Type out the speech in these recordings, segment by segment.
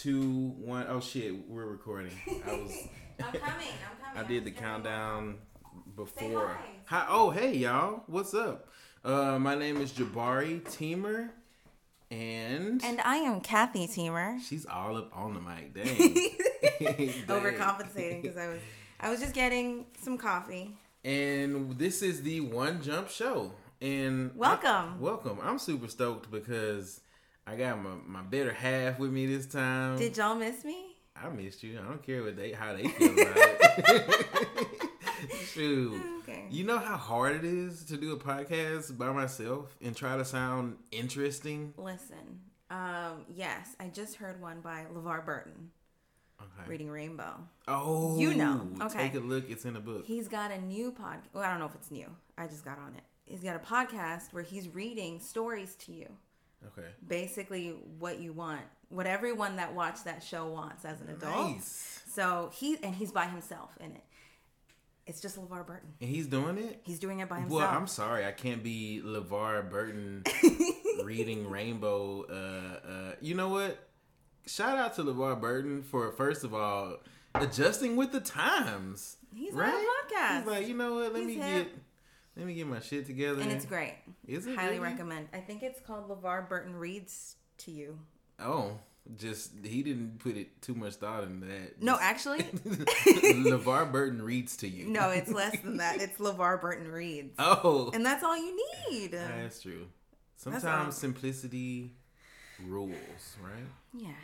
two, one. Oh shit, we're recording. I was. I'm coming. I'm coming. I I'm did the countdown before. hi. Hi. Oh hey y'all, what's up? Uh, my name is Jabari Teamer, and, And I am Kathy Teamer. she's all up on the mic. Dang. Dang. Overcompensating because I was I was just getting some coffee. And this is the One Jump Show. And Welcome. I- welcome. I'm super stoked because I got my, my better half with me this time. Did y'all miss me? I missed you. I don't care what they how they feel about it. Shoot. Okay. You know how hard it is to do a podcast by myself and try to sound interesting? Listen. Um, yes, I just heard one by LeVar Burton, Okay. Reading Rainbow. Oh, You know. Okay. Take a look. It's in the book. He's got a new podcast. Well, I don't know if it's new. I just got on it. He's got a podcast where he's reading stories to you. Okay. Basically, what you want, what everyone that watched that show wants as an adult. Nice. So he and he's by himself in it. It's just LeVar Burton. And he's doing it? He's doing it by himself. Well, I'm sorry, I can't be LeVar Burton reading Rainbow. Uh, uh, you know what? Shout out to LeVar Burton for first of all adjusting with the times. He's right? on a podcast. He's like, you know what? Let He's me hip. get, let me get my shit together. and it's great. Is it Highly really? recommend. I think it's called LeVar Burton Reads to You. Oh, just he didn't put it too much thought into that. No, actually, LeVar Burton reads to you. no, it's less than that. It's LeVar Burton Reads. Oh, And that's all you need. that's true. Sometimes simplicity rules, right? Yes.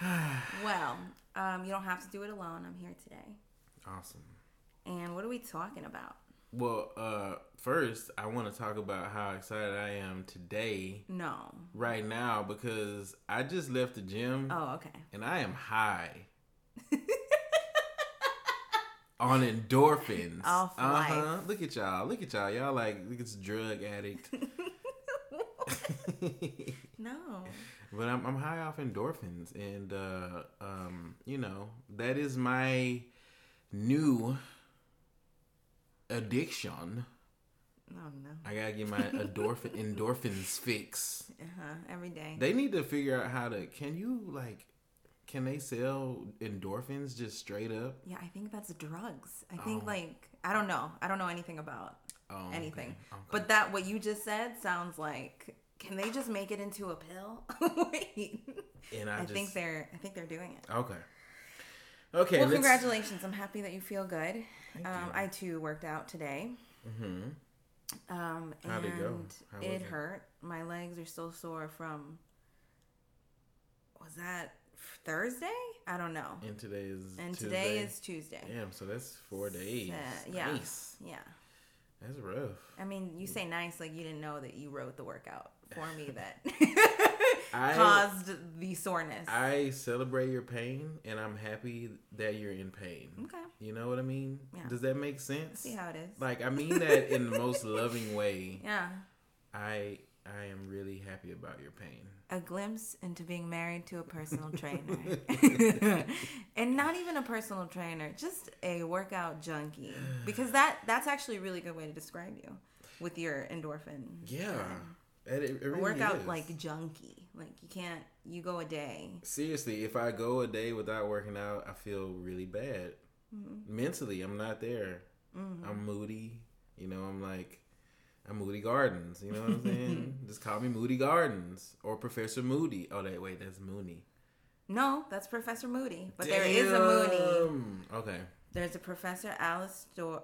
well, um, you don't have to do it alone. I'm here today. Awesome. And what are we talking about? Well, uh, first, I want to talk about how excited I am today, No. right now, because I just left the gym Oh, okay. and I am high on endorphins. Off uh-huh. Look at y'all. Look at y'all. Y'all like look at this drug addict. No. but I'm I'm high off endorphins, and uh, um, you know that is my new addiction. Oh, no. I gotta get my endorphin endorphins fix. Uh huh. Every day. They need to figure out how to. Can you like? Can they sell endorphins just straight up? yeah, I think that's drugs. I think, Oh. like, I don't know. I don't know anything about Oh, anything. okay. But that, what you just said, sounds like. Can they just make it into a pill? Wait. and I, I, just, think they're. I think they're doing it. okay. Okay. well, congratulations! I'm happy that you feel good. Um. I too worked out today. Mhm. Um, and How'd it go? How it it? hurt. My legs are still sore from. Was that Thursday? I don't know. And today is And Tuesday. today is Tuesday. Damn, so that's four days. Uh, yeah. Nice. Yeah. That's rough. I mean, you say nice like you didn't know that you wrote the workout for me that I- caused the soreness. I celebrate your pain, and I'm happy that you're in pain. okay. You know what I mean? Yeah. Does that make sense? See how it is. Like I mean that in the most loving way. yeah. I I am really happy about your pain. A glimpse into being married to a personal trainer. and not even a personal trainer, just a workout junkie. Because that that's actually a really good way to describe you with your endorphin. Yeah. Um, It, it really workout is. like junkie. Like you can't you go a day. seriously, if I go a day without working out, I feel really bad. Mm-hmm. Mentally, I'm not there. I'm moody. You know, I'm like I'm Moody Gardens. You know what I'm saying? Just call me Moody Gardens or Professor Moody. Oh, that wait, that's Mooney. No, that's Professor Moody. But there is a Moody. Okay. There's a Professor Alastor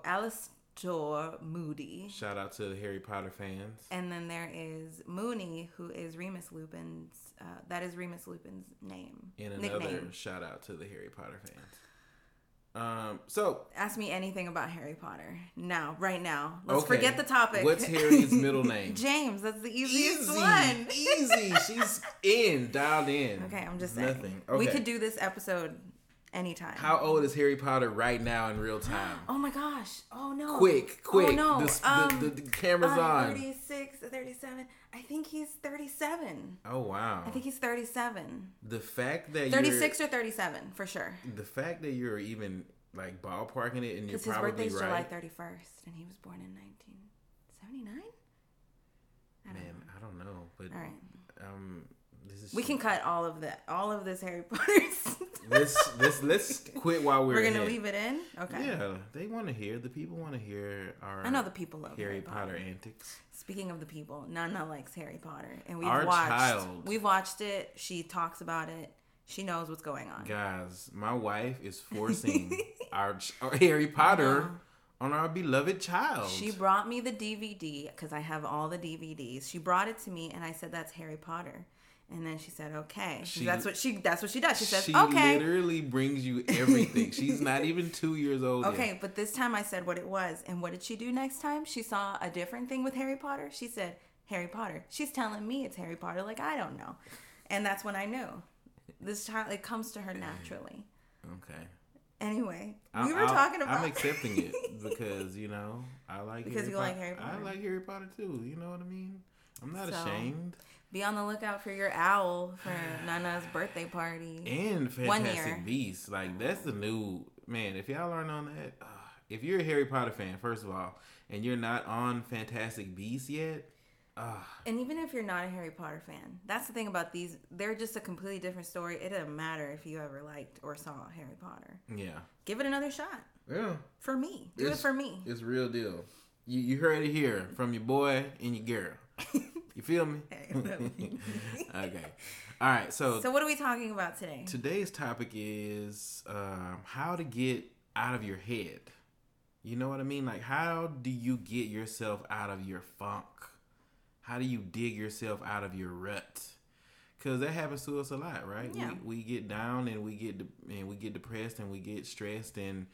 Alastor Moody. Shout out to the Harry Potter fans. And then there is Mooney, who is Remus Lupin's. Uh, that is Remus Lupin's name. And another nickname. shout out to the Harry Potter fans. Um, so Ask me anything about Harry Potter now, right now. Let's Okay. forget the topic. What's Harry's middle name? James. That's the easiest easy, one. easy. She's in, dialed in. Okay, I'm just saying. Nothing. We could do this episode anytime. How old is Harry Potter right now in real time? Oh my gosh. Oh no. quick, quick. Oh no. The, s- the, um, the, the camera's uh, on. 36, 37. I think he's 37. Oh wow. I think he's 37. the fact that 36 or 37 for sure. the fact that you're even like ballparking it and you're Because his probably birthday's July right. 31st and he was born in 1979? I don't Man, know. I don't know, but All right. um, This We true. can cut all of that, all of this Harry Potter. let's let's let's quit while we're, We're gonna ahead. leave it in. Okay. Yeah, they want to hear. The people want to hear our. I know the people love Harry Potter antics. Speaking of the people, Nana likes Harry Potter, and we've Our watched. child. We've watched it. She talks about it. She knows what's going on. Guys, my wife is forcing our, our Harry Potter Uh-huh. on our beloved child. She brought me the DVD because I have all the DVDs. She brought it to me, and I said, "That's Harry Potter." And then she said, "Okay." She- that's what she. That's what she does. She says, Okay. she "Okay." literally brings you everything. She's not even two years old. yet. Okay, but this time I said what it was, and what did she do next time? She saw a different thing with Harry Potter. She said Harry Potter. She's telling me it's Harry Potter, like I don't know, and that's when I knew this child. It comes to her naturally. Okay. Anyway, I'm- we were I'll- talking about. I'm accepting it because you know I like Because Harry you like Harry Potter. I like Harry Potter too. You know what I mean? I'm not So- ashamed. Be on the lookout for your owl for Nana's birthday party. And Fantastic. Beasts, like that's the new man. If y'all aren't on that, uh, if you're a Harry Potter fan, first of all, and you're not on Fantastic Beasts yet, uh, And even if you're not a Harry Potter fan, that's the thing about these. They're just a completely different story. It doesn't matter if you ever liked or saw Harry Potter. yeah, Give it another shot. yeah, For me. Do It's- it for me. it's real deal. You you heard it here from your boy and your girl. You feel me? okay. All right. So, So what are we talking about today? today's topic is um, how to get out of your head. You know what I mean? Like, how do you get yourself out of your funk? How do you dig yourself out of your rut? Because that happens to us a lot, right? Yeah. We, we get down and we get de- and we get depressed and we get stressed and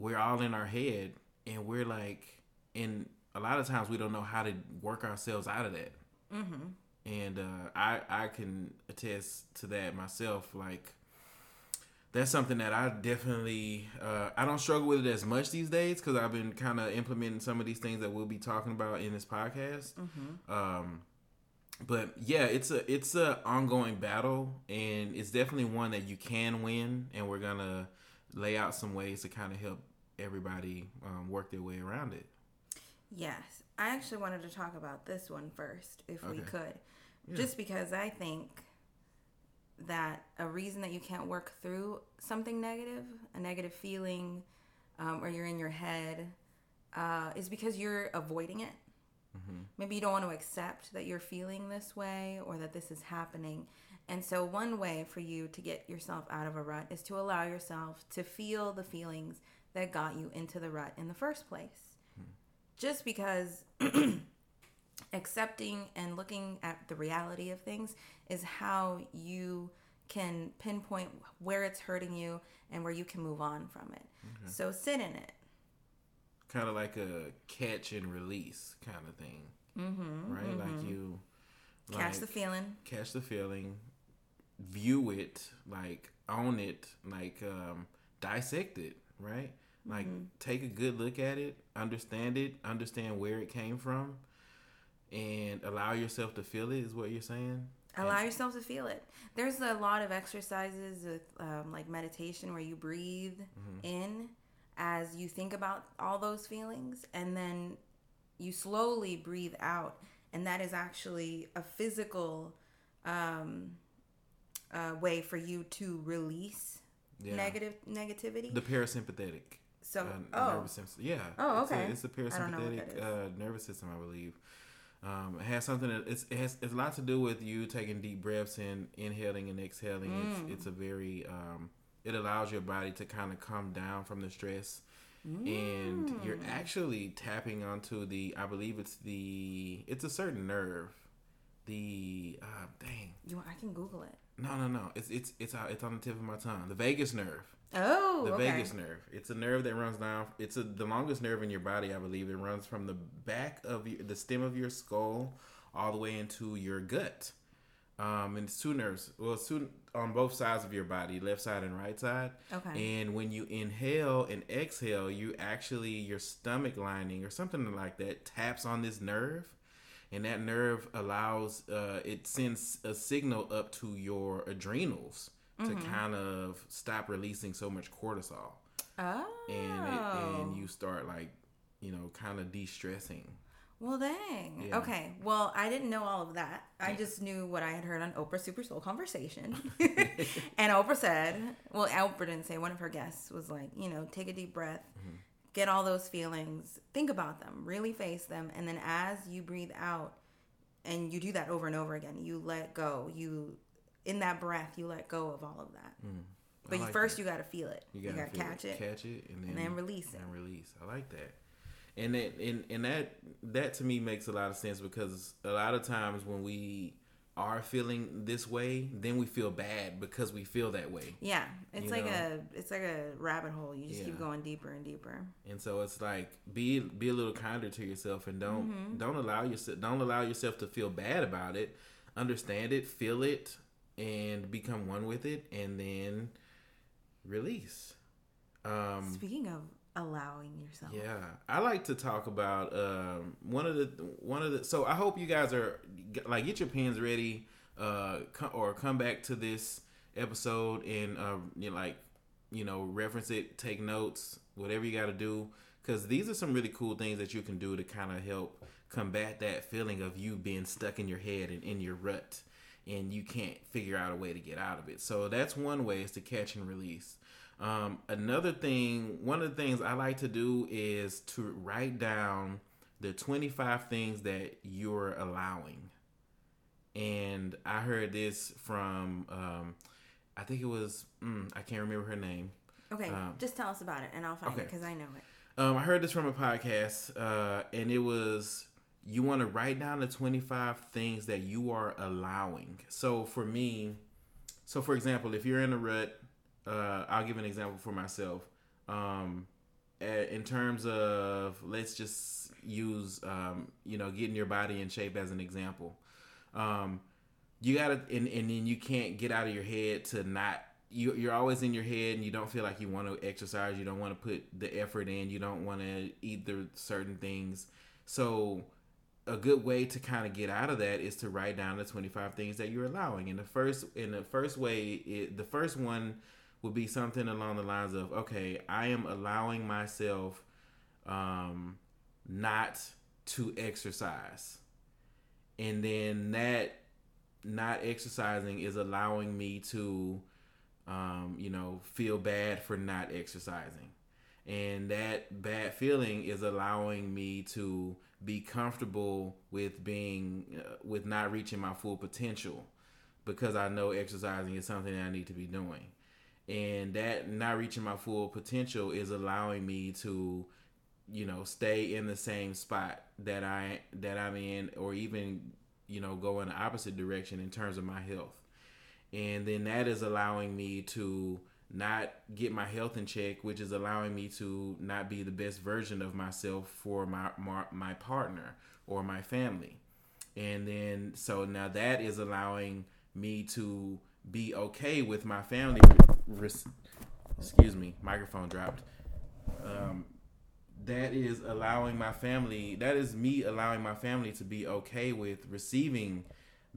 we're all in our head and we're like, and a lot of times we don't know how to work ourselves out of that Mm-hmm. and uh, I I can attest to that myself. Like that's something that I definitely uh, I don't struggle with it as much these days because I've been kind of implementing some of these things that we'll be talking about in this podcast. Um, but yeah, it's a it's a ongoing battle, and it's definitely one that you can win. And we're gonna lay out some ways to kind of help everybody um, work their way around it. Yes. I actually wanted to talk about this one first, if we could. Yeah. Just because I think that a reason that you can't work through something negative, a negative feeling, um, or you're in your head, uh, is because you're avoiding it. Maybe you don't want to accept that you're feeling this way or that this is happening. And so, one way for you to get yourself out of a rut is to allow yourself to feel the feelings that got you into the rut in the first place. Just because accepting and looking at the reality of things is how you can pinpoint where it's hurting you and where you can move on from it. So, sit in it. kind of like a catch and release kind of thing, mm-hmm, right? Like you Catch the feeling. catch the feeling, view it, like own it, like um, dissect it, right? Like take a good look at it, understand it, understand where it came from, and allow yourself to feel it. Is what you're saying? Allow yourself to feel it. There's a lot of exercises with um, like meditation where you breathe in as you think about all those feelings, and then you slowly breathe out, and that is actually a physical um, uh, way for you to release Yeah. negative negativity. The parasympathetic. So, uh, oh, nervous system. Yeah. Oh, It's a- okay. It's a, I don't know what parasympathetic uh, nervous system, I believe. Um, it has something that it's, it has it's a lot to do with you taking deep breaths and inhaling and exhaling. Mm. It's it's a very um, it allows your body to kind of come down from the stress, and you're Mm. actually tapping onto the I believe it's the it's a certain nerve. The uh, dang you, I can Google it. no no no it's it's it's it's on the tip of my tongue. The vagus nerve Oh, the okay. vagus nerve. It's a nerve that runs down. It's a, the longest nerve in your body, I believe. It runs from the back of your, the stem of your skull all the way into your gut. Um, and it's two nerves. Well, it's two on both sides of your body, left side and right side. Okay. And when you inhale and exhale, you actually your stomach lining or something like that taps on this nerve, and that nerve allows uh, it sends a signal up to your adrenals to kind of stop releasing so much cortisol, Oh. and it, and you start like you know kind of de-stressing. Well, dang. Yeah. Okay. Well, I didn't know all of that. I just knew what I had heard on Oprah Super Soul Conversation. and Oprah said, well, Oprah didn't say, one of her guests was like, you know, take a deep breath, Mm-hmm. get all those feelings, think about them, really face them. And then as you breathe out, and you do that over and over again, you let go. You, in that breath, you let go of all of that. But you like first, you got to feel it. You got to catch it. catch it, and then, then release it. And release. I like that. And that and, and that that to me makes a lot of sense because a lot of times when we are feeling this way, then we feel bad because we feel that way. Yeah, it's You like know? a it's like a rabbit hole. You just keep going deeper and deeper. And so it's like be be a little kinder to yourself and don't Mm-hmm. don't allow yourself don't allow yourself to feel bad about it. Understand it, feel it, and become one with it, and then release. Um, Speaking of allowing yourself, Yeah, I like to talk about um, one of the one of the. So I hope you guys are like get your pens ready, uh, co- or come back to this episode and uh, you know, like you know reference it, take notes, whatever you got to do, because these are some really cool things that you can do to kind of help combat that feeling of you being stuck in your head and in your rut, and you can't figure out a way to get out of it. So that's one way is to catch and release. Um, another thing, one of the things I like to do is to write down the 25 things that you're allowing. And I heard this from, um, I think it was, mm, I can't remember her name. Okay, Um, just tell us about it, and I'll find it because I know it. Um, I heard this from a podcast, uh, and it was you want to write down the 25 things that you are allowing. So for me, so for example, if you're in a rut, uh, I'll give an example for myself. Um, in terms of, let's just use, um, you know, getting your body in shape as an example. Um, you gotta, and, and then you can't get out of your head to not you, you're always in your head and you don't feel like you want to exercise you don't want to put the effort in you don't want to eat the certain things so a good way to kind of get out of that is to write down the 25 things that you're allowing. And the first in the first way it, the first one would be something along the lines of okay i am allowing myself um not to exercise. And then that not exercising is allowing me to um, you know feel bad for not exercising. And that bad feeling is allowing me to be comfortable with being uh, with not reaching my full potential because I know exercising is something I need to be doing. And that not reaching my full potential is allowing me to you know stay in the same spot that I that I'm in or even you know go in the opposite direction in terms of my health. And then that is allowing me to not get my health in check which is allowing me to not be the best version of myself for my my, my partner or my family. And then so now that is allowing me to be okay with my family excuse me microphone dropped. Um, that is allowing my family that is me allowing my family to be okay with receiving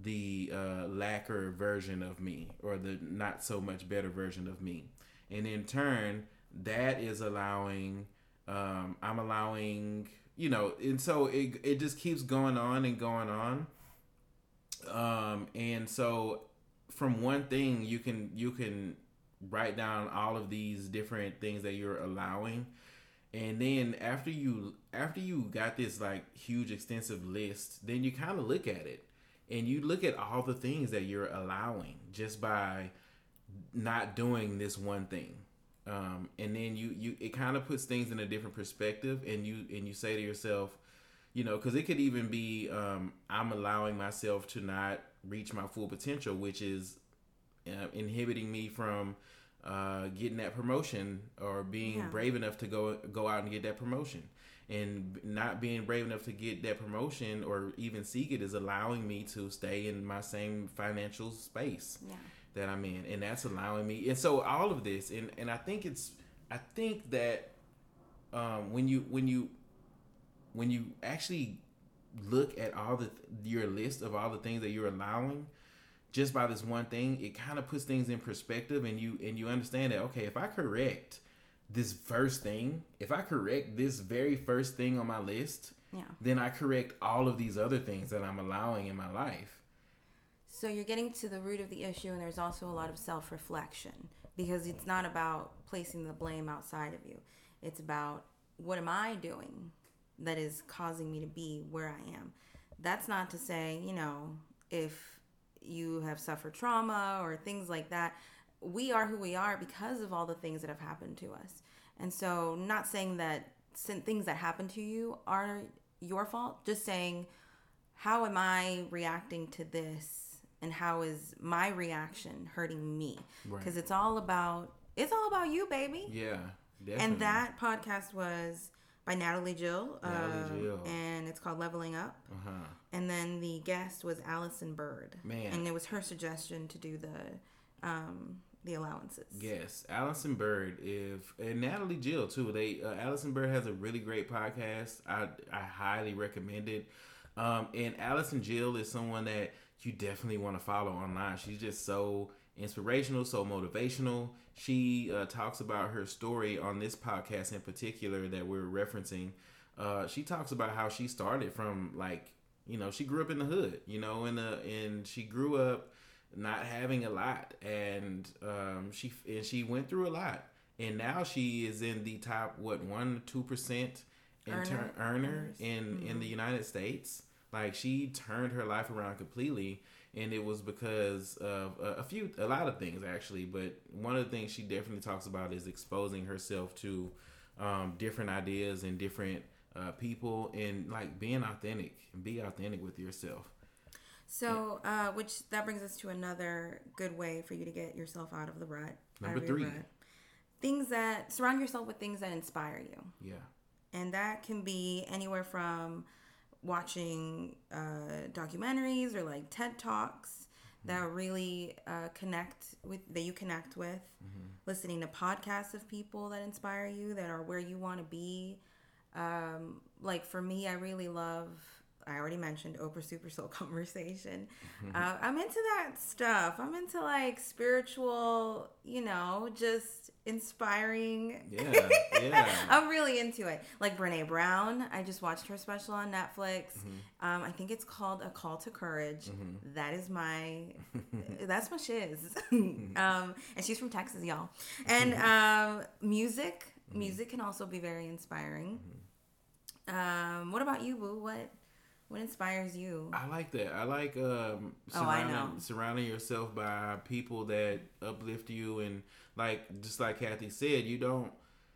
the uh, lacquer version of me or the not so much better version of me. And in turn that is allowing um, i'm allowing you know and so it, it just keeps going on and going on. Um, and so from one thing you can you can write down all of these different things that you're allowing. And then after you after you got this like huge extensive list then you kind of look at it and you look at all the things that you're allowing just by not doing this one thing um, and then you you it kind of puts things in a different perspective and you and you say to yourself you know because it could even be um, i'm allowing myself to not reach my full potential which is uh, inhibiting me from uh, getting that promotion or being Yeah. brave enough to go go out and get that promotion and not being brave enough to get that promotion or even seek it is allowing me to stay in my same financial space Yeah. that I'm in, and that's allowing me. And so all of this, and and I think it's, I think that um, when you when you when you actually look at all the your list of all the things that you're allowing, just by this one thing, it kind of puts things in perspective, and you and you understand that okay, if I correct this first thing, if I correct this very first thing on my list, Yeah. then I correct all of these other things that I'm allowing in my life. So you're getting to the root of the issue, and there's also a lot of self reflection because it's not about placing the blame outside of you. It's about what am I doing that is causing me to be where I am. That's not to say, you know, if you have suffered trauma or things like that, we are who we are because of all the things that have happened to us. And so, not saying that things that happen to you are your fault, just saying, how am I reacting to this? And how is my reaction hurting me? Right. Because it's all about it's all about you, baby. Yeah, definitely. And that podcast was by Natalie Jill, Natalie um, Jill. and it's called Leveling Up. Uh-huh. And then the guest was Allison Bird, Man. and it was her suggestion to do the um, the allowances. Yes, Allison Bird, if and Natalie Jill too. They uh, Allison Bird has a really great podcast. I I highly recommend it. Um, and Allison Jill is someone that you definitely want to follow online. She's just so inspirational, so motivational. She uh, talks about her story on this podcast in particular that we're referencing. Uh, she talks about how she started from like you know she grew up in the hood, you know, and and she grew up not having a lot. And um she and she went through a lot. And now she is in the top what one two percent Earner- turn earner in in the united states. Like she turned her life around completely. And it was because of a, a few a lot of things actually. But one of the things she definitely talks about is exposing herself to um, different ideas and different uh, people. And like being authentic and be authentic with yourself So, uh, which that brings us to another good way for you to get yourself out of the rut. Number three. rut. Things that surround yourself with things that inspire you. yeah and that can be anywhere from watching uh, documentaries or like TED talks that really uh, connect with that you connect with, listening to podcasts of people that inspire you that are where you want to be. Um, like for me, I really love. I already mentioned Oprah Super Soul Conversation. Uh, I'm into that stuff. I'm into like spiritual, you know, just inspiring. yeah yeah I'm really into it. Like Brene Brown, I just watched her special on Netflix. Um, I think it's called A Call to Courage. That is my, that's my shiz. um, and she's from Texas, y'all. And um, music, music can also be very inspiring. Um, what about you, Boo? What what inspires you? I like that. I like um, Oh, I surrounding, know. surrounding yourself by people that uplift you and like just like Kathy said, you don't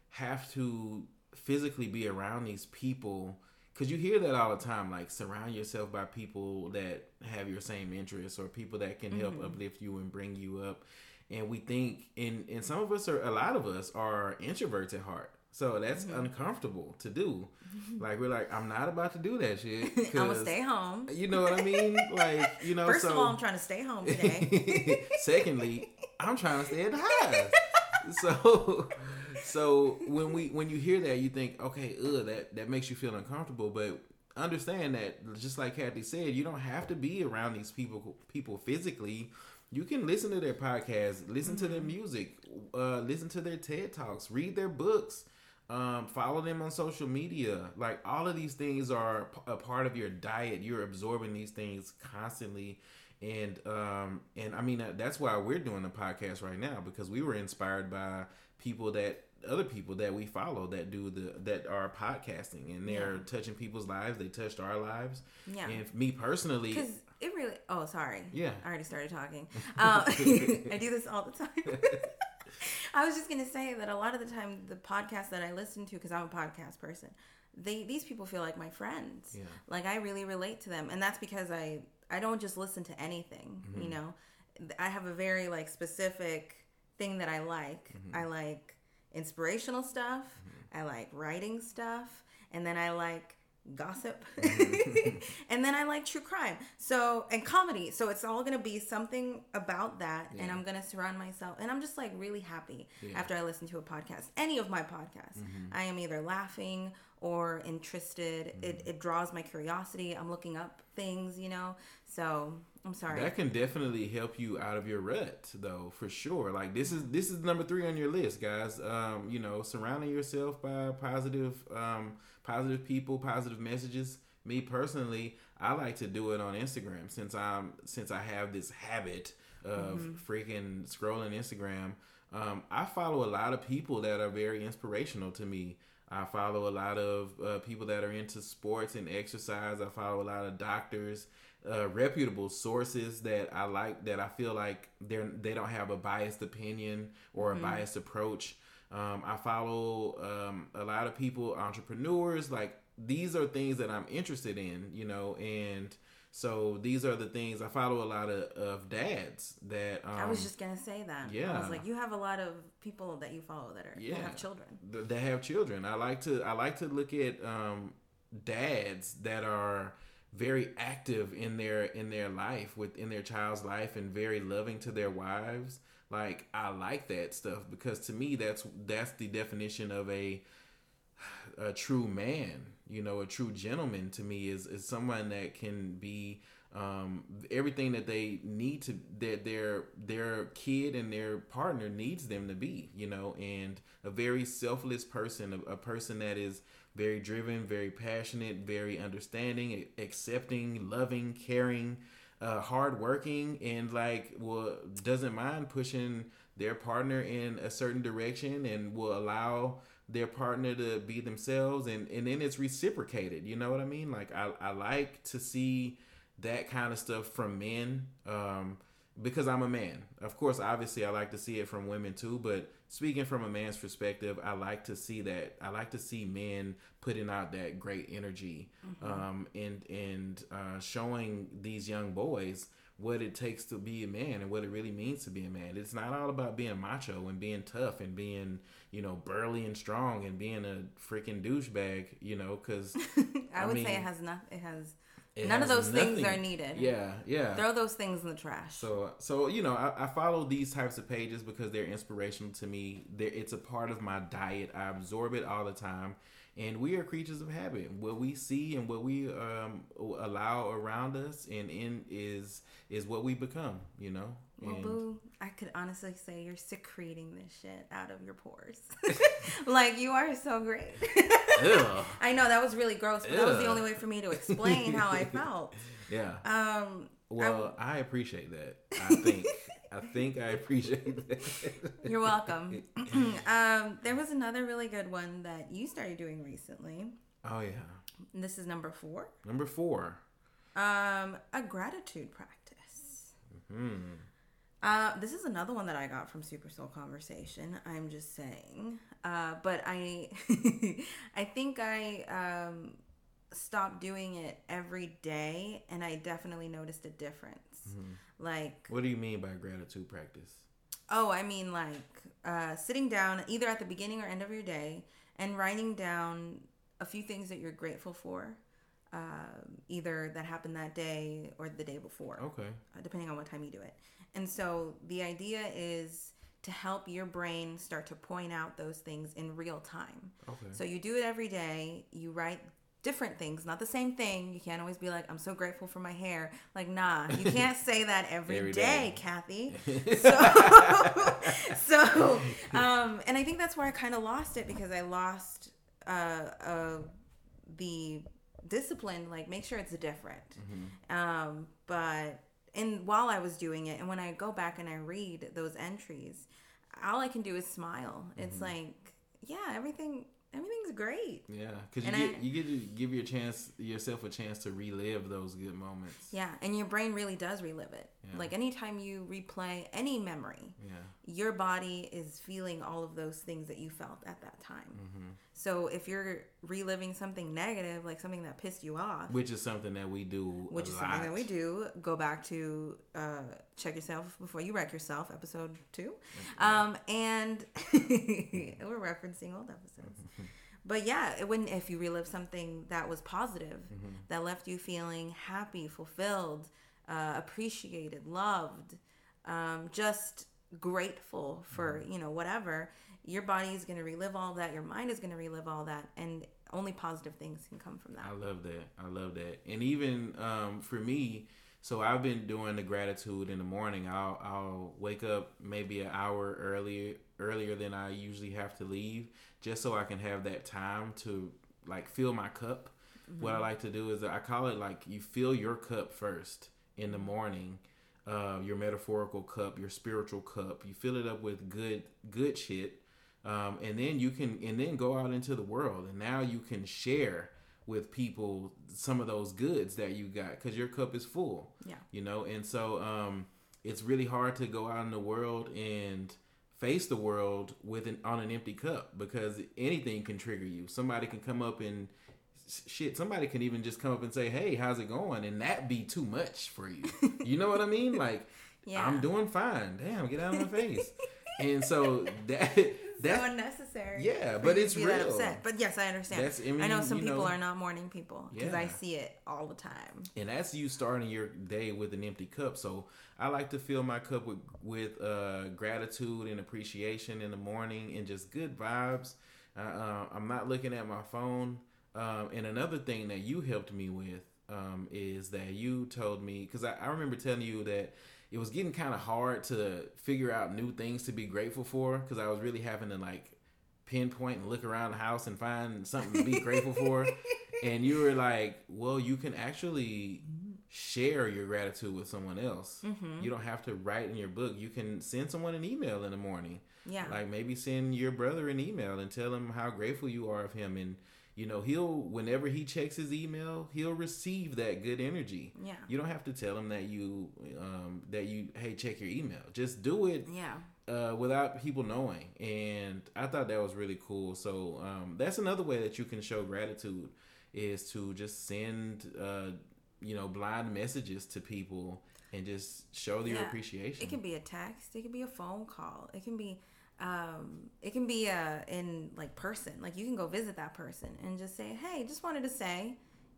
have to physically be around these people because you hear that all the time. Like surround yourself by people that have your same interests or people that can help Mm-hmm. uplift you and bring you up. And we think, and and some of us are, a lot of us are introverts at heart. So that's Mm-hmm. uncomfortable to do. Like we're like, I'm not about to do that shit. I'm gonna stay home. you know what I mean? Like, you know, First so of all, I'm trying to stay home today. secondly, I'm trying to stay at the house. So so when we when you hear that you think, okay, ugh, that, that makes you feel uncomfortable, but understand that just like Kathy said, you don't have to be around these people people physically. You can listen to their podcasts, listen to their music, uh, listen to their TED Talks, read their books, um, follow them on social media. Like all of these things are a part of your diet. You're absorbing these things constantly, and um, and I mean uh, that's why we're doing the podcast right now because we were inspired by people that other people that we follow that do the that are podcasting and they're touching people's lives. They touched our lives. Yeah. And me personally, Because it really. Oh, sorry. Yeah. I already started talking. Um, I do this all the time. I was just gonna say that a lot of the time, the podcasts that I listen to, because I'm a podcast person, they these people feel like my friends. Yeah. Like I really relate to them, and that's because I I don't just listen to anything. You mm-hmm. know, I have a very like specific thing that I like. Mm-hmm. I like inspirational stuff. Mm-hmm. I like writing stuff, and then I like gossip. Mm-hmm. And then i like true crime. So and comedy. So it's all gonna be something about that and i'm gonna surround myself and i'm just like really happy Yeah. after i listen to a podcast any of my podcasts. Mm-hmm. I am either laughing or interested. It, mm-hmm. it draws my curiosity. I'm looking up things you know? So I'm sorry. That can definitely help you out of your rut, though, for sure. Like this is this is number three on your list, guys. Um, you know, surrounding yourself by positive, um, positive people, positive messages. Me personally, I like to do it on Instagram since I'm since I have this habit of Mm-hmm. freaking scrolling Instagram. Um, I follow a lot of people that are very inspirational to me. I follow a lot of uh, people that are into sports and exercise. I follow a lot of doctors, uh, reputable sources that I like. That I feel like they're they don't have a biased opinion or a biased approach. Um, I follow um, a lot of people, entrepreneurs. Like these are things that I'm interested in, you know, and so these are the things I follow. A lot of, of dads that um, I was just gonna say that. Yeah, I was like, you have a lot of people that you follow that are Yeah. that have children. th- that have children. I like to I like to look at um, dads that are very active in their in their life within their child's life and very loving to their wives. Like I like that stuff because to me that's that's the definition of a a true man. You know, a true gentleman to me is is someone that can be um, everything that they need to that their their kid and their partner needs them to be. You know, and a very selfless person, a, a person that is very driven, very passionate, very understanding, accepting, loving, caring, uh, hardworking, and like will doesn't mind pushing their partner in a certain direction and will allow their partner to be themselves and and then it's reciprocated you know what i mean? Like i, I like to see that kind of stuff from men um because i'm a man. Of course obviously i like to see it from women too but speaking from a man's perspective i like to see that i like to see men putting out that great energy um and and uh showing these young boys what it takes to be a man and what it really means to be a man. It's not all about being macho and being tough and being, you know, burly and strong and being a freaking douchebag, you know, because I I would say it has not. It has it none of those things are needed. Yeah, yeah. Throw those things in the trash. So, so you know, I, I follow these types of pages because they're inspirational to me. They're, it's a part of my diet. I absorb it all the time, and we are creatures of habit. What we see and what we um, allow around us and in is is what we become. You know. Well, And- boo, I could honestly say you're secreting this shit out of your pores. like you are so great. I know that was really gross, but that was the only way for me to explain how I felt. Yeah. Um, Well, I, appreciate that. I think. I think I appreciate that. you're welcome. um, there was another really good one that you started doing recently. oh yeah. This is number four. Number four. Um, a gratitude practice. Hmm. Uh, this is another one that I got from Super Soul Conversation. I'm just saying, uh, but I, I think I um, stopped doing it every day, and I definitely noticed a difference. Like, What do you mean by gratitude practice? oh, I mean, like uh, sitting down either at the beginning or end of your day and writing down a few things that you're grateful for, um, either that happened that day or the day before Okay. uh, depending on what time you do it. And so the idea is to help your brain start to point out those things in real time. Okay. So you do it every day, you write different things, not the same thing. You can't always be like, I'm so grateful for my hair. Like, nah, you can't say that every Every day, day. Kathy. So, so um, and I think that's where I kind of lost it because I lost uh, uh, the discipline. Like, make sure it's different. Um, but and while I was doing it, and when I go back and I read those entries, all I can do is smile. It's mm-hmm. like, yeah, everything everything's great. Yeah, because you get I- you get to give your chance yourself a chance to relive those good moments. Yeah, and your brain really does relive it. Yeah. Like anytime you replay any memory, Yeah. your body is feeling all of those things that you felt at that time. Mm-hmm. So if you're reliving something negative, like something that pissed you off, Which is something that we do. which a is something that we do, go back to uh, check yourself before you wreck yourself, episode two. Um, and we're referencing old episodes. But yeah, when if you relive something that was positive, that left you feeling happy, fulfilled, uh, appreciated, loved, um, just grateful for you know whatever, your body is going to relive all that. Your mind is going to relive all that, and only positive things can come from that. I love that. I love that. And even um, for me, So I've been doing the gratitude in the morning. I'll I'll wake up maybe an hour earlier earlier than I usually have to leave, just so I can have that time to like fill my cup. Mm-hmm. What I like to do is I call it like you fill your cup first in the morning. Uh, your metaphorical cup, your spiritual cup. You fill it up with good good shit, um, and then you can and then go out into the world, and now you can share with people some of those goods that you got because your cup is full. Yeah. You know, and so um, it's really hard to go out in the world and face the world with an on an empty cup because anything can trigger you. Somebody can come up and shit. Somebody can even just come up and say, "Hey, how's it going?" and that be too much for you. you know what I mean? Like, yeah. I'm doing fine. Damn, get out of my face. and so that that's so unnecessary. Yeah, but it's real. upset. But yes, I understand. That's, I, mean, I know some people know, are not morning people because yeah. I see it all the time. And that's you starting your day with an empty cup. So I like to fill my cup with with uh, gratitude and appreciation in the morning and just good vibes. Uh, uh, I'm not looking at my phone. Um, and another thing that you helped me with um, is that you told me because I, I remember telling you that it was getting kind of hard to figure out new things to be grateful for because I was really having to like pinpoint and look around the house and find something to be grateful for. And you were like, well, you can actually share your gratitude with someone else. Mm-hmm. You don't have to write in your book. You can send someone an email in the morning. Yeah. Like maybe send your brother an email and tell him how grateful you are of him and you know he'll whenever he checks his email he'll receive that good energy. Yeah. You don't have to tell him that you um that you hey check your email. Just do it yeah. uh, without people knowing. And i thought that was really cool. So um, that's another way that you can show gratitude is to just send uh, you know blind messages to people and just show yeah. your appreciation. it can be a text. It can be a phone call. It can be um, it can be uh, in like person. Like you can go visit that person and just say, "Hey, just wanted to say,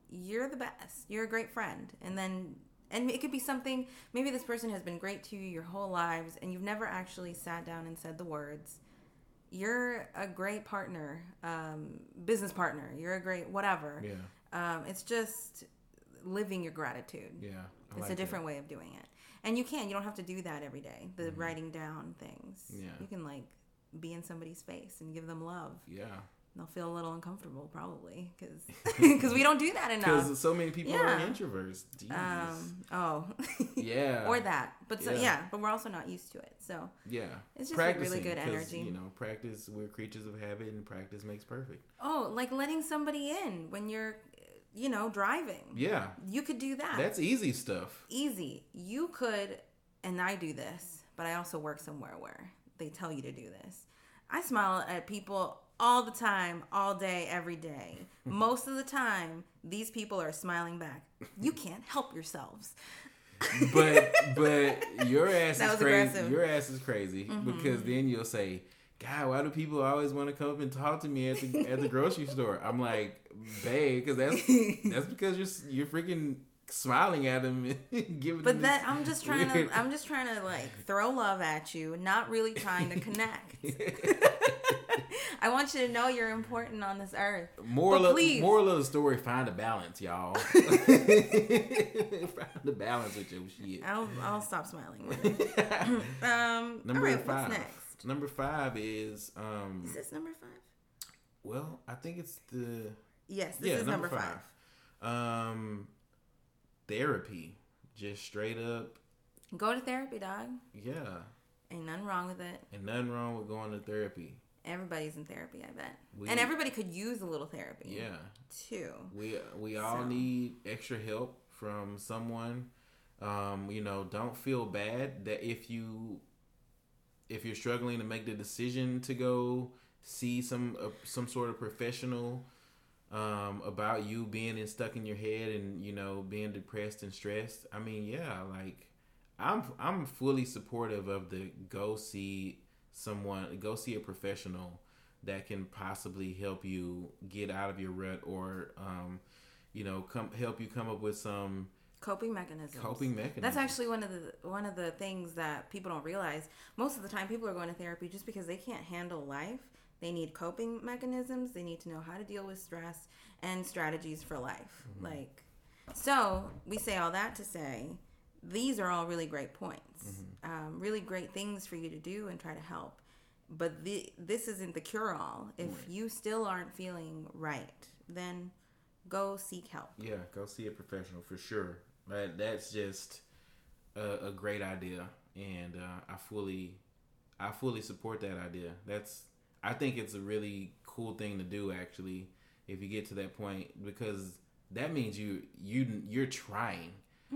you're the best. You're a great friend." And then, and it could be something. Maybe this person has been great to you your whole lives, and you've never actually sat down and said the words. You're a great partner, um, business partner. You're a great whatever. Yeah. Um, it's just living your gratitude. Yeah. I it's like a different that. way of doing it and you can you don't have to do that every day the mm-hmm. writing down things. Yeah. You can like be in somebody's face and give them love. Yeah. They'll feel a little uncomfortable probably because because we don't do that enough. Because so many people yeah. are introverts um oh. Yeah. Or that. But so yeah. yeah. but we're also not used to it so yeah. it's just a really good energy. you know practice we're creatures of habit and practice makes perfect. Oh like letting somebody in when you're you know, driving. Yeah. You could do that. That's easy stuff. Easy. You could, and I do this, but I also work somewhere where they tell you to do this. I smile at people all the time, all day, every day. Most of the time, these people are smiling back. You can't help yourselves. but but your ass is crazy. Aggressive. Your ass is crazy mm-hmm. because then you'll say, God, why do people always want to come up and talk to me at the at the grocery store? I'm like, babe, because that's that's because you're you're freaking smiling at him and giving. But that I'm just trying to I'm just trying to like throw love at you, not really trying to connect. I want you to know you're important on this earth. Moral, of, moral of the story: find a balance, y'all. find the balance with your shit. I'll I'll stop smiling. um, Number right, five. Number five is um Is this number five? Well, I think it's the Yes, this yeah, is number, number five. five. Um therapy. Just straight up Go to therapy, dog. Yeah. Ain't nothing wrong with it. And nothing wrong with going to therapy. Everybody's in therapy, I bet. We, and everybody could use a little therapy. Yeah. Too. We we all so. need extra help from someone. Um, you know, don't feel bad that if you if you're struggling to make the decision to go see some uh, some sort of professional um, about you being in, stuck in your head and you know being depressed and stressed, I mean, yeah, like I'm I'm fully supportive of the go see someone, go see a professional that can possibly help you get out of your rut or um, you know come help you come up with some coping mechanisms. Coping mechanisms. That's actually one of the one of the things that people don't realize. Most of the time, people are going to therapy just because they can't handle life. They need coping mechanisms. They need to know how to deal with stress and strategies for life. Mm-hmm. Like, so we say all that to say these are all really great points, um, really great things for you to do and try to help. But the, this isn't the cure all. If you still aren't feeling right, then go seek help. Yeah, go see a professional for sure. That that's just a, a great idea, and uh, I fully, I fully support that idea. That's I think it's a really cool thing to do actually. If you get to that point, because that means you you you're trying,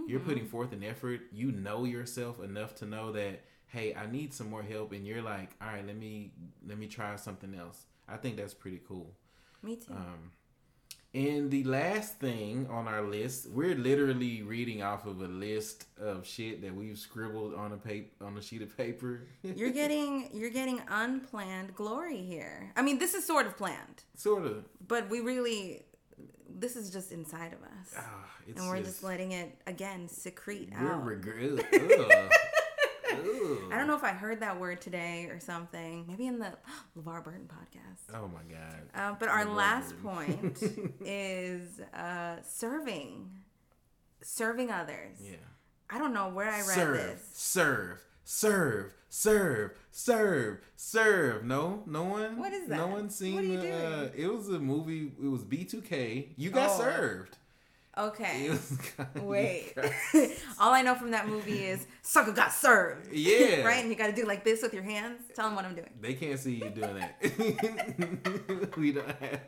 you're putting forth an effort. You know yourself enough to know that hey, I need some more help, and you're like, all right, let me let me try something else. I think that's pretty cool. Me too. Um, and the last thing on our list, we're literally reading off of a list of shit that we've scribbled on a paper on a sheet of paper. you're getting you're getting unplanned glory here. I mean, this is sort of planned, sort of. but we really this is just inside of us. Ah, it's and we're just, letting it again secrete out. we're out. regret. I don't know if I heard that word today or something. Maybe in the LeVar Burton podcast. Oh my god. Uh, but our LeVar last Burton. point is uh, serving, serving others. Yeah. I don't know where I read serve, this. serve, serve, serve, serve, serve. No, no one. What is that? No one seen What are you the. Uh, doing? it was a movie. It was B2K. You got Oh. served. Okay. It was kinda- Wait. All I know from that movie is sucker got served. Yeah. right? And you got to do like this with your hands. Tell them what I'm doing. They can't see you doing that. we don't have.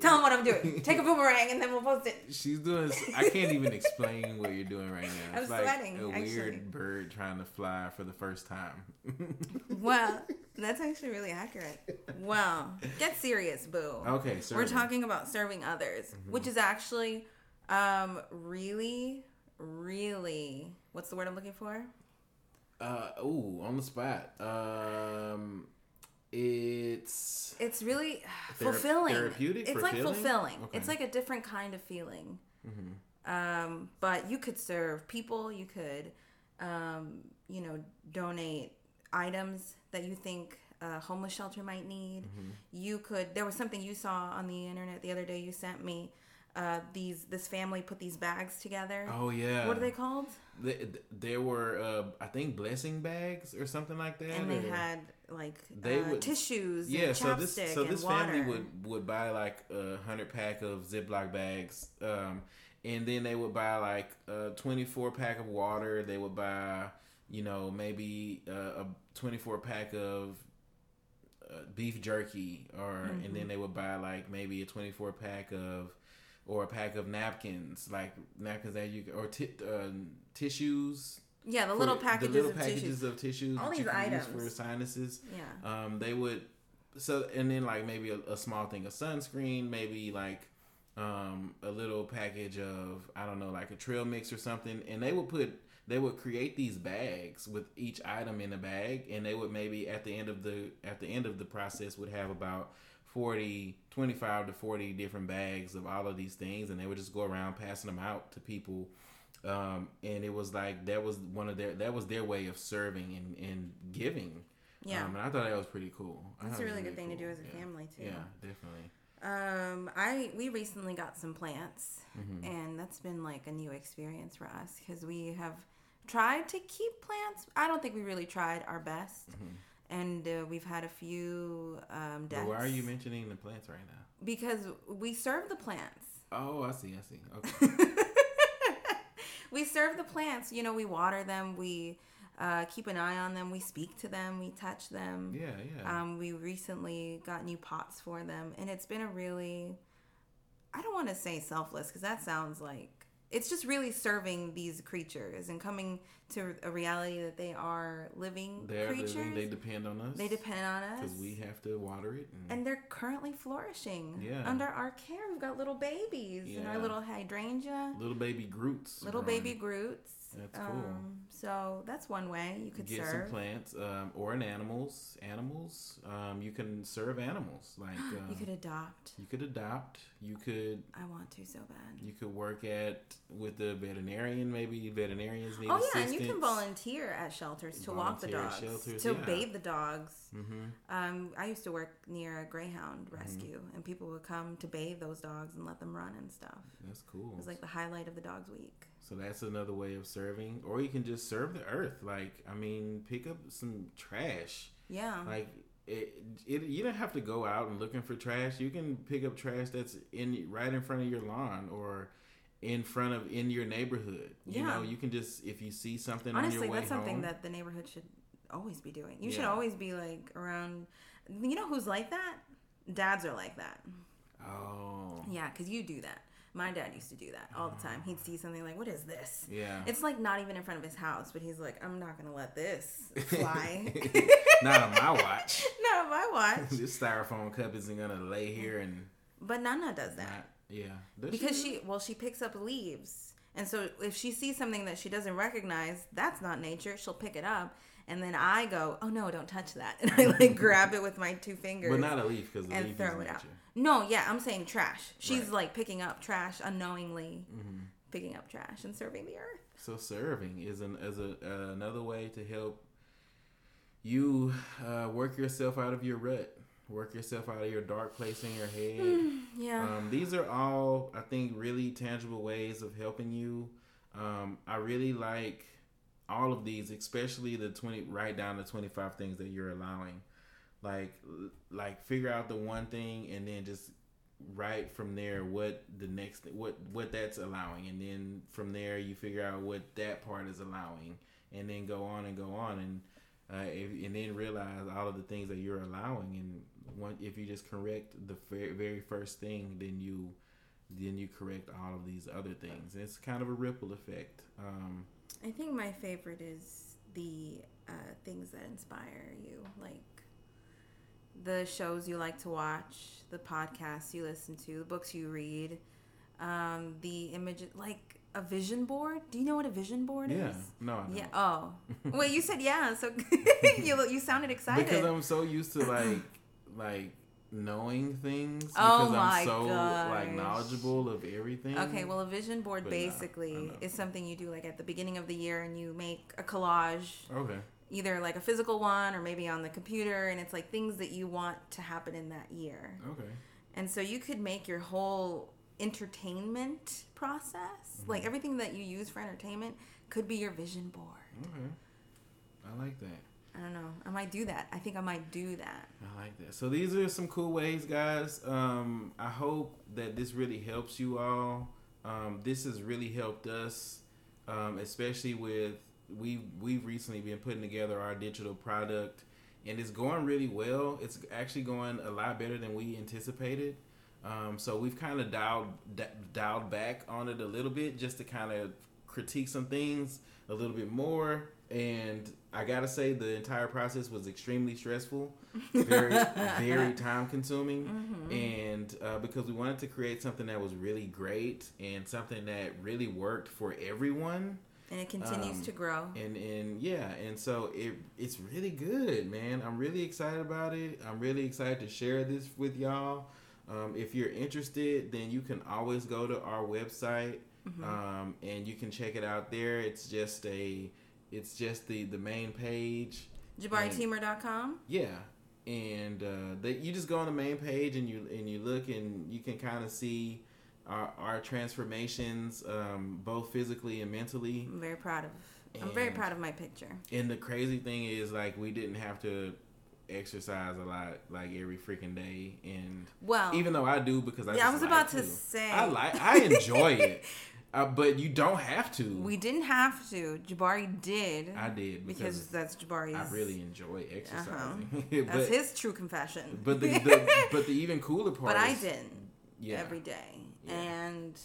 Tell them what I'm doing. Take a boomerang and then we'll post it. She's doing. I can't even explain what you're doing right now. I'm It's like sweating, a actually. weird bird trying to fly for the first time. Well, that's actually really accurate. Well, get serious, boo. okay, sir. We're talking about serving others, which mm-hmm. is actually um, really, really, what's the word I'm looking for? Uh, ooh, on the spot. Um, it's It's really Thera- fulfilling. therapeutic, It's like fulfilling? fulfilling. Okay. It's like a different kind of feeling. Mm-hmm. Um, but you could serve people. You could, um, you know, donate items that you think a homeless shelter might need. Mm-hmm. You could. There was something you saw on the internet the other day. You sent me. Uh, these this family put these bags together. oh yeah. What are they called? Th- th- There were, uh, I think, blessing bags or something like that. And they had like They uh, would- tissues. yeah. and So this, so this and water. family would would buy like a hundred pack of Ziploc bags, um, and then they would buy like a twenty four pack of water. They would buy, you know, maybe uh, a twenty four pack of uh, beef jerky, or and Mm-hmm. then they would buy like maybe a twenty four pack of. Or a pack of napkins, like napkins that you or ti- uh, tissues, Yeah, the little packages the little of packages tissues. of tissues All that these you can use items. for sinuses. Yeah. Um, they would so and then like maybe a, a small thing of sunscreen, maybe like um, a little package of I don't know like a trail mix or something, and they would put they would create these bags with each item in a bag, and they would maybe at the end of the at the end of the process would have about 40 25 to 40 different bags of all of these things and they would just go around passing them out to people um, and it was like that was one of their that was their way of serving and, and giving Yeah. um, and I thought that was pretty cool. I That's a was really good thing to cool. do as a Yeah. family too. Yeah, definitely. Um, I we recently got some plants, Mm-hmm. and that's been like a new experience for us because we have tried to keep plants. I don't think we really tried our best, and uh, we've had a few um, deaths. But why are you mentioning the plants right now? Because we serve the plants. Oh, I see. I see. Okay. we serve the plants. You know, we water them. We uh, keep an eye on them. We speak to them. We touch them. yeah, yeah. Um, we recently got new pots for them, and it's been a really, I don't want to say selfless because that sounds like it's just really serving these creatures and coming to a reality that they are living They're creatures. living. They depend on us. They depend on us. because we have to water it. And, and they're currently flourishing Yeah. under our care. We've got little babies and our little hydrangea, little baby Groots. little growing. baby Groots. That's cool. Um, so that's one way you could serve. Get serve. some plants, um, or in animals. Animals. Um, you can serve animals. Like uh, you could adopt. you could adopt. You could I want to so bad. you could work at with the veterinarian. Maybe veterinarians need Oh assistance. yeah, and you can volunteer at shelters to walk the dogs, shelters, to yeah. bathe the dogs. Mm-hmm. Um, I used to work near a greyhound rescue, and people would come to bathe those dogs and let them run and stuff. That's cool. It was like the highlight of the dog's week. So that's another way of serving, or you can just serve the earth. Like I mean, pick up some trash. Yeah, Like it, it, you don't have to go out and looking for trash. You can pick up trash that's in right in front of your lawn or in front of in your neighborhood. You know, you can just if you see something honestly, on your way that's something that the neighborhood should always be doing. You should always be like around. You know who's like that? Dads are like that. Oh, Yeah, because you do that. My dad used to do that all the oh. time. He'd see something like, "What is this?" yeah. It's like not even in front of his house, but he's like, "I'm not gonna let this fly." Not on my watch. not on my watch. this styrofoam cup isn't gonna lay here and But Nana does that. Yeah, Does because she? she well she picks up leaves. And so if she sees something that she doesn't recognize that's not nature. She'll pick it up. And then i go oh no don't touch that. And i like grab it with my two fingers but not a leaf because the and leaf throw it nature. out no yeah i'm saying trash. She's Right. like picking up trash unknowingly Mm-hmm. picking up trash and serving the earth. So serving is an as a uh, another way to help you uh, work yourself out of your rut, work yourself out of your dark place in your head. yeah um, these are all, I think, really tangible ways of helping you. Um, I really like all of these, especially the twenty, write down the twenty five things that you're allowing. Like, like figure out the one thing and then just write from there what the next what what that's allowing and then from there you figure out what that part is allowing and then go on and go on and uh, if, and then realize all of the things that you're allowing and one, if you just correct the very, very first thing then you then you correct all of these other things it's kind of a ripple effect um, i think my favorite is the uh, things that inspire you like the shows you like to watch the podcasts you listen to the books you read um, the image like a vision board do you know what a vision board yeah is no I don't. Yeah. Oh. Wait, you said yeah. So you you sounded excited. because i'm so used to like like knowing things Oh because my i'm so like knowledgeable of everything okay. Well, a vision board But basically is something you do like at the beginning of the year, and you make a collage, okay either like a physical one or maybe on the computer, and it's like things that you want to happen in that year. okay And so you could make your whole entertainment process, Mm-hmm. like everything that you use for entertainment, could be your vision board. okay i like that I don't know. I might do that. I think I might do that. I like that. So these are some cool ways, guys. Um, I hope that this really helps you all. Um, this has really helped us, um, especially with we we've recently been putting together our digital product, and it's going really well. It's actually going a lot better than we anticipated. Um, so we've kind of dialed d- dialed back on it a little bit just to kind of critique some things a little bit more. And I gotta say, the entire process was extremely stressful, very very time consuming, and uh, because we wanted to create something that was really great and something that really worked for everyone. And it continues Um, to grow. And and yeah, and so it it's really good, man. I'm really excited about it. I'm really excited to share this with y'all. Um, if you're interested, then you can always go to our website um, and you can check it out there. It's just a it's just the the main page. JabariTeamer.com. Yeah, and uh, that you just go on the main page and you and you look and you can kind of see our our transformations, um, both physically and mentally. I'm very proud of. I'm very proud of my picture. And the crazy thing is, like, we didn't have to exercise a lot, like every freaking day. And Well, even though I do, because I yeah, I was like about to say I like, I enjoy it, uh, but you don't have to. we didn't have to. Jabari did. I did because because that's Jabari's. I really enjoy exercising. That's but, his true confession. but the, the but the even cooler part. but I didn't Yeah. every day, Yeah. and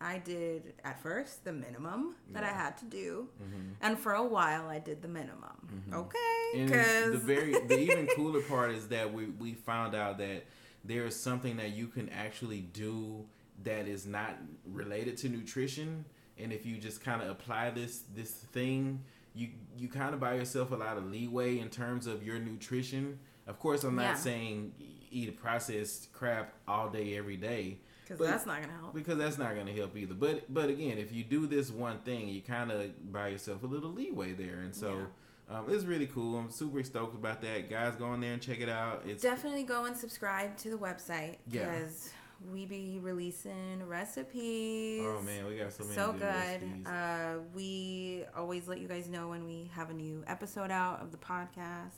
I did at first the minimum that I had to do, Mhm. and for a while I did the minimum. Mhm. Okay, And because the very the even cooler part is that we we found out that there is something that you can actually do that is not related to nutrition and if you just kind of apply this this thing you you kind of buy yourself a lot of leeway in terms of your nutrition of course i'm not Yeah. saying eat a processed crap all day every day because that's not gonna help. because that's not going to help either. But but again, if you do this one thing, you kind of buy yourself a little leeway there, and so um, it's really cool. I'm super stoked about that. Guys, go on there and check it out. It's Definitely go and subscribe to the website Yeah. because we be releasing recipes. oh man, we got so many so good, recipes. Uh, we always let you guys know when we have a new episode out of the podcast.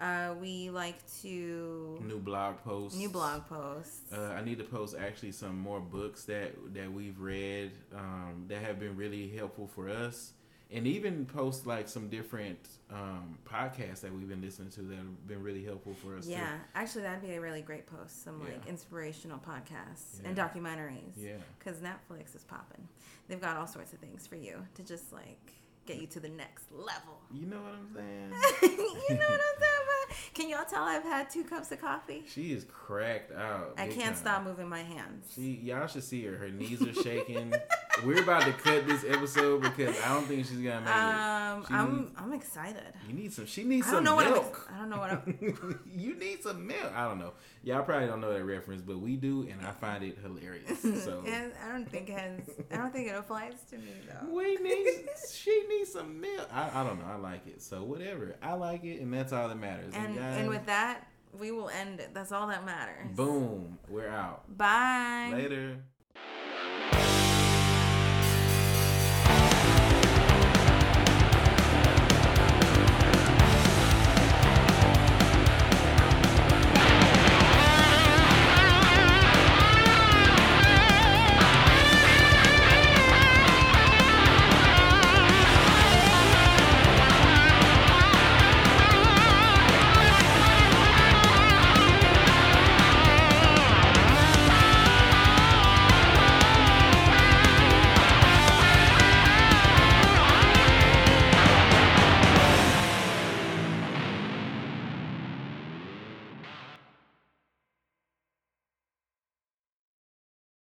Uh, we like to new blog posts. new blog posts. Uh, I need to post actually some more books that that we've read um, that have been really helpful for us, and even post like some different um, podcasts that we've been listening to that have been really helpful for us. yeah, actually, that'd be a really great post. Some like inspirational podcasts and documentaries. Yeah. because Netflix is popping. They've got all sorts of things for you to just like get you to the next level. You know what I'm saying? you know what I'm talking about? Can y'all tell I've had two cups of coffee? She is cracked out. I can't time. stop moving my hands. She, y'all should see her. Her knees are shaking. We're about to cut this episode because I don't think she's gonna make Um, it. She I'm need- I'm excited. you need some. She needs I don't some know what I'm. milk. ex- I don't know what I'm. you need some milk. I don't know. Y'all probably don't know that reference, but we do, and I find it hilarious. So and I don't think it has. I don't think it applies to me though. we need. She needs some milk. I, I don't know. I like it. So whatever. I like it, and that's all that matters. And guys, and with that, we will end it. That's all that matters. boom, we're out. Bye. Later.